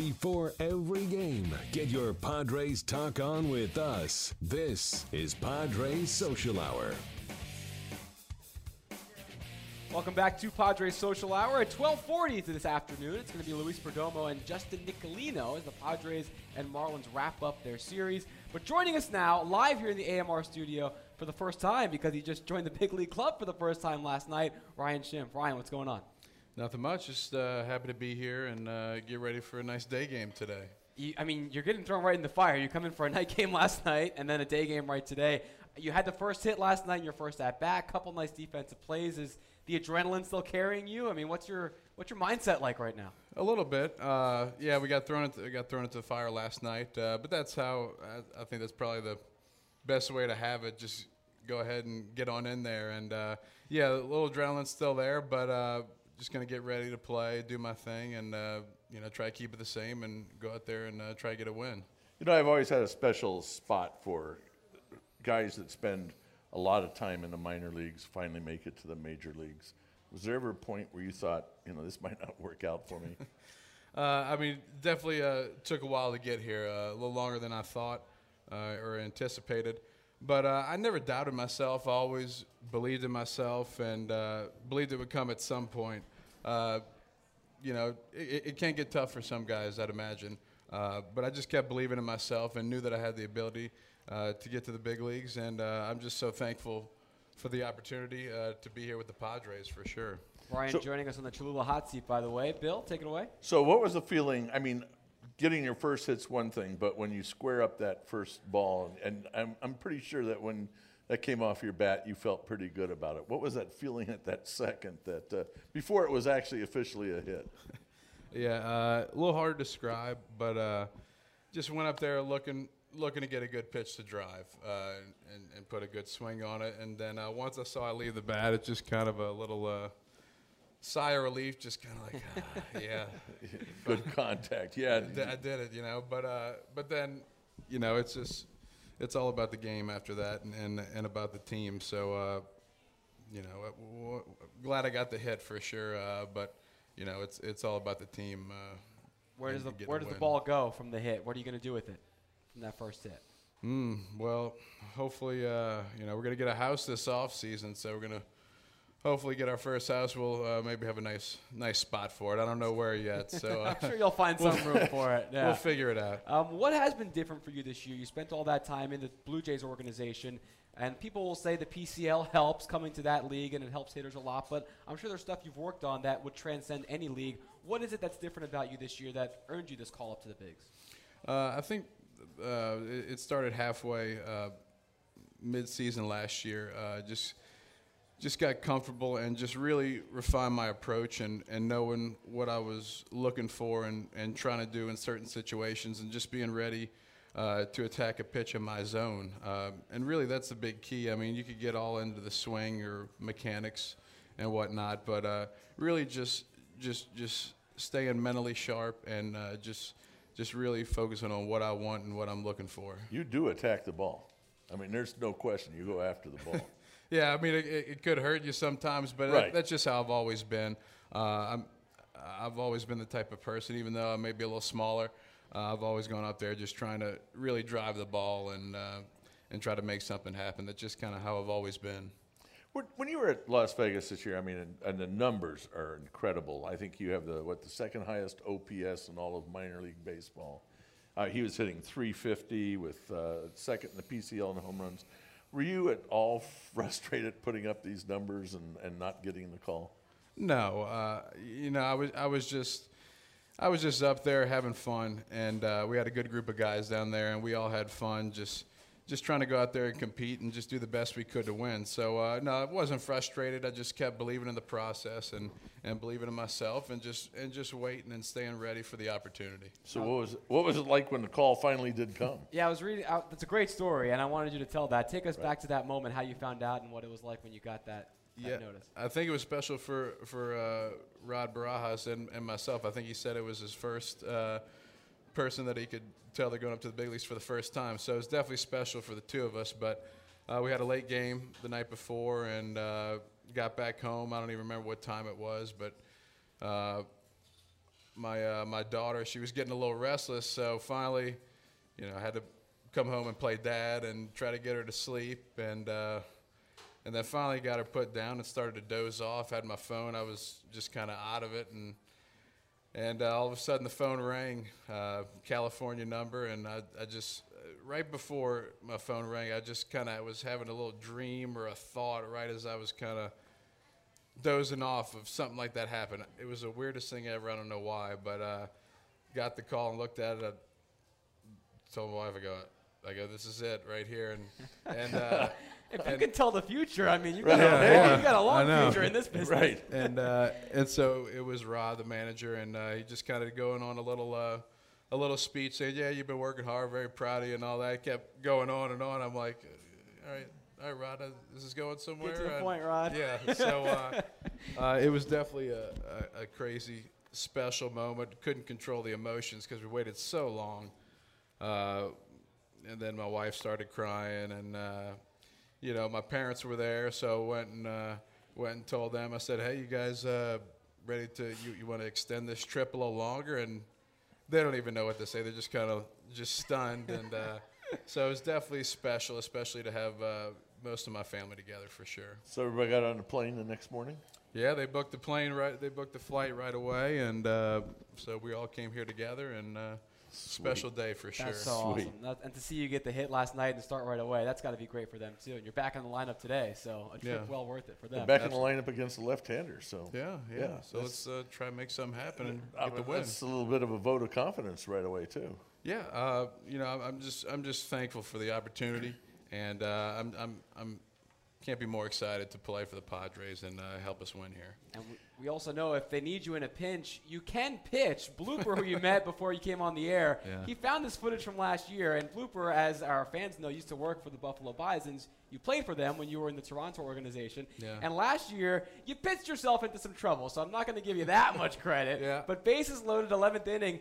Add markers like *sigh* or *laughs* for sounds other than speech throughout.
Before every game, get your Padres talk on with us. This is Padres Social Hour. Welcome back to Padres Social Hour at 12:40 this afternoon. It's going to be Luis Perdomo and Justin Nicolino as the Padres and Marlins wrap up their series. But joining us now, live here in the AMR studio for the first time because he just joined the big league club for the first time last night. Ryan Schimpf. Ryan, what's going on? Nothing much. Just uh, happy to be here and uh, get ready for a nice day game today. You, I mean, you're getting thrown right in the fire. You come in for a night *laughs* game last night and then a day game right today. You had the first hit last night in your first at bat. Couple nice defensive plays. Is the adrenaline still carrying you? I mean, what's your what's your mindset like right now? A little bit. Uh, yeah, we got thrown into, we got thrown into the fire last night, uh, but that's how I, I, think that's probably the best way to have it. Just go ahead and get on in there, and uh, yeah, a little adrenaline still there, but just gonna get ready to play, do my thing, and uh, you know try to keep it the same and go out there and uh, try to get a win. You know, I've always had a special spot for guys that spend a lot of time in the minor leagues finally make it to the major leagues. Was there ever a point where you thought, you know, this might not work out for me? *laughs* uh, I mean, definitely uh, took a while to get here, uh, a little longer than I thought uh, or anticipated. But uh, I never doubted myself. I always believed in myself and uh, believed it would come at some point. You know, it, it, can get tough for some guys, I'd imagine. but I just kept believing in myself and knew that I had the ability uh, to get to the big leagues. And uh, I'm just so thankful for the opportunity uh, to be here with the Padres for sure. Ryan so, joining us on the Cholula hot seat, by the way. Bill, take it away. So, what was the feeling? I mean, getting your first hit's one thing, but when you square up that first ball, and I'm, I'm pretty sure that when that came off your bat, you felt pretty good about it. What was that feeling at that second that uh, before it was actually officially a hit? *laughs* yeah, uh, a little hard to describe, but uh, just went up there looking looking to get a good pitch to drive uh, and, and, put a good swing on it. And then uh, once I saw I leave the bat, it's just kind of a little uh, sigh of relief, just kind of like, *laughs* ah, yeah, *laughs* good contact. Yeah, I did, I did it, you know. But uh, but then, you know, it's just it's all about the game after that and and, and about the team. So. Uh, you know, w- w- glad I got the hit for sure, uh, but you know, it's it's all about the team. where does the where does the ball go from the hit? What are you going to do with it? from that first hit? Mm, well, hopefully, uh, you know, we're going to get a house this off season, so we're going to hopefully get our first house. We'll uh, maybe have a nice nice spot for it. I don't know where yet, so *laughs* uh, I'm sure you'll find some room for it. Yeah. *laughs* We'll figure it out. Um, what has been different for you this year? You spent all that time in the Blue Jays organization, and people will say the PCL helps coming to that league and it helps hitters a lot. But I'm sure there's stuff you've worked on that would transcend any league. What is it that's different about you this year that earned you this call up to the bigs? Uh, I think uh, it, it, started halfway uh, mid-season last year. Uh, just just got comfortable and just really refined my approach and, and knowing what I was looking for and, and trying to do in certain situations and just being ready uh, to attack a pitch in my zone. Uh, and really, that's the big key. I mean, you could get all into the swing or mechanics and whatnot, but uh, really just just just staying mentally sharp and just – just really focusing on what I want and what I'm looking for. You do attack the ball. I mean, there's no question you go after the ball. *laughs* yeah, I mean, it, it, could hurt you sometimes, but right. that's just how I've always been. Uh, I'm, I've always been the type of person, even though I may be a little smaller. Uh, I've always gone up there just trying to really drive the ball and uh, and try to make something happen. That's just kind of how I've always been. When you were at Las Vegas this year, I mean, and, and, the numbers are incredible. I think you have the what the second highest OPS in all of minor league baseball. Uh, he was hitting 350 with uh, second in the PCL in home runs. Were you at all *laughs* frustrated putting up these numbers and, and not getting the call? No, uh, you know, I was I was just I was just up there having fun, and uh, we had a good group of guys down there, and we all had fun just just trying to go out there and compete and just do the best we could to win. So uh, no, I wasn't frustrated. I just kept believing in the process and, and believing in myself and just and just waiting and staying ready for the opportunity. So what was what was it like when the call finally did come? Yeah, I was reading. Uh, that's a great story, and I wanted you to tell that. Take us right. back to that moment, how you found out, and what it was like when you got that. yeah, notice. I think it was special for for uh, Rod Barajas and, and myself. I think he said it was his first uh, person that he could tell they're going up to the big leagues for the first time. So it was definitely special for the two of us. But uh, we had a late game the night before and uh, got back home. I don't even remember what time it was, but uh, my uh, my daughter, she was getting a little restless, so finally, you know, I had to come home and play dad and try to get her to sleep, and uh, and then finally got her put down and started to doze off. Had my phone, I was just kind of out of it, and and uh, all of a sudden the phone rang, uh, California number, and I, I just right before my phone rang, I just kind of was having a little dream or a thought right as I was kind of dozing off of something like that happened. It was the weirdest thing ever. I don't know why, but uh, got the call and looked at it. I told my wife, I go, I go, this is it right here, and *laughs* and. Uh, if you can tell the future, I mean, you got, yeah, a, yeah. you got a long future in this *laughs* business. Right. And uh, and so it was Rod, the manager, and uh, he just kind of going on a little uh, a little speech saying, "Yeah, you've been working hard, very proud of you," and all that. Kept going on and on. I'm like, "All right, all right, Rod, uh, this is going somewhere." Get to the and point, Rod. Yeah. So uh, *laughs* uh, it was definitely a, a, a, crazy, special moment. Couldn't control the emotions because we waited so long. Uh, and then my wife started crying, and uh, you know, my parents were there, so went and uh, went and told them. I said, "Hey, you guys." ready to you, you want to extend this trip a little longer and they don't even know what to say. They're just kind of just stunned, *laughs* and uh, so it was definitely special, especially to have uh, most of my family together for sure. So everybody got on the plane the next morning. Yeah, they booked the plane right. They booked the flight right away, and uh, so we all came here together and uh, Special day for sure. That's so Sweet. awesome. That, and to see you get the hit last night and start right away, that's got to be great for them too. And you're back in the lineup today, so a trip yeah. well worth it for them. They're back in the lineup against the left-hander, so yeah, yeah. yeah so let's uh, try and make something happen and I get the win. That's a little bit of a vote of confidence right away too. Yeah, uh, you know, I'm just I'm just thankful for the opportunity, and uh, I'm I'm I'm can't be more excited to play for the Padres and uh, help us win here. And we, also know if they need you in a pinch, you can pitch. Blooper, who you *laughs* met before you came on the air, yeah. he found this footage from last year. And Blooper, as our fans know, used to work for the Buffalo Bisons. You played for them when you were in the Toronto organization. Yeah. And last year, you pitched yourself into some trouble. So I'm not going to give you that much credit. yeah. But bases loaded, 11th inning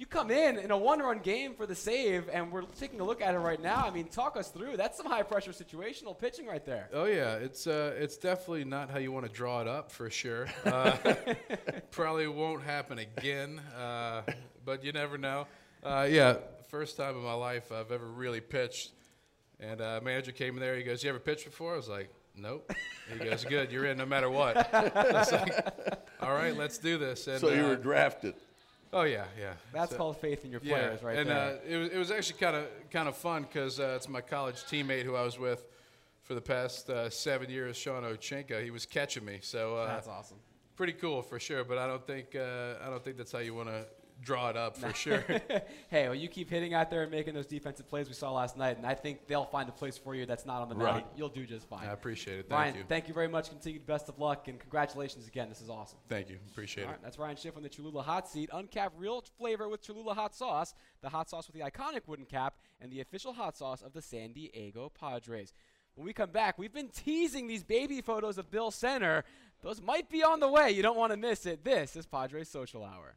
you come in in a one-run game for the save, and we're taking a look at it right now. I mean, talk us through. That's some high-pressure situational pitching right there. Oh yeah, it's uh, it's definitely not how you want to draw it up for sure. *laughs* Uh, probably won't happen again, uh, but you never know. Uh, yeah, first time in my life I've ever really pitched, and uh, manager came in there. He goes, "You ever pitched before?" I was like. Nope. He goes, good. You're in no matter what. *laughs* like, all right, let's do this. And, so you were uh, drafted. Oh yeah, yeah. That's so, called faith in your players, yeah. right and, there. And uh, it was it was actually kind of kind of fun because uh, it's my college teammate who I was with for the past uh, seven years, Sean Ochinko. He was catching me, so uh, that's awesome. Pretty cool for sure, but I don't think uh, I don't think that's how you want to draw it up for sure. *laughs* hey, well, you keep hitting out there and making those defensive plays we saw last night, and I think they'll find a place for you that's not on the right. mound. You'll do just fine. I appreciate it. Thank Ryan, you. thank you very much. Continued best of luck and congratulations again. This is awesome. Thank you. Appreciate All it. Right, that's Ryan Schimpf on the Cholula hot seat. Uncapped real flavor with Cholula hot sauce, the hot sauce with the iconic wooden cap, and the official hot sauce of the San Diego Padres. When we come back, we've been teasing these baby photos of Bill Center. Those might be on the way. You don't want to miss it. This is Padres Social Hour.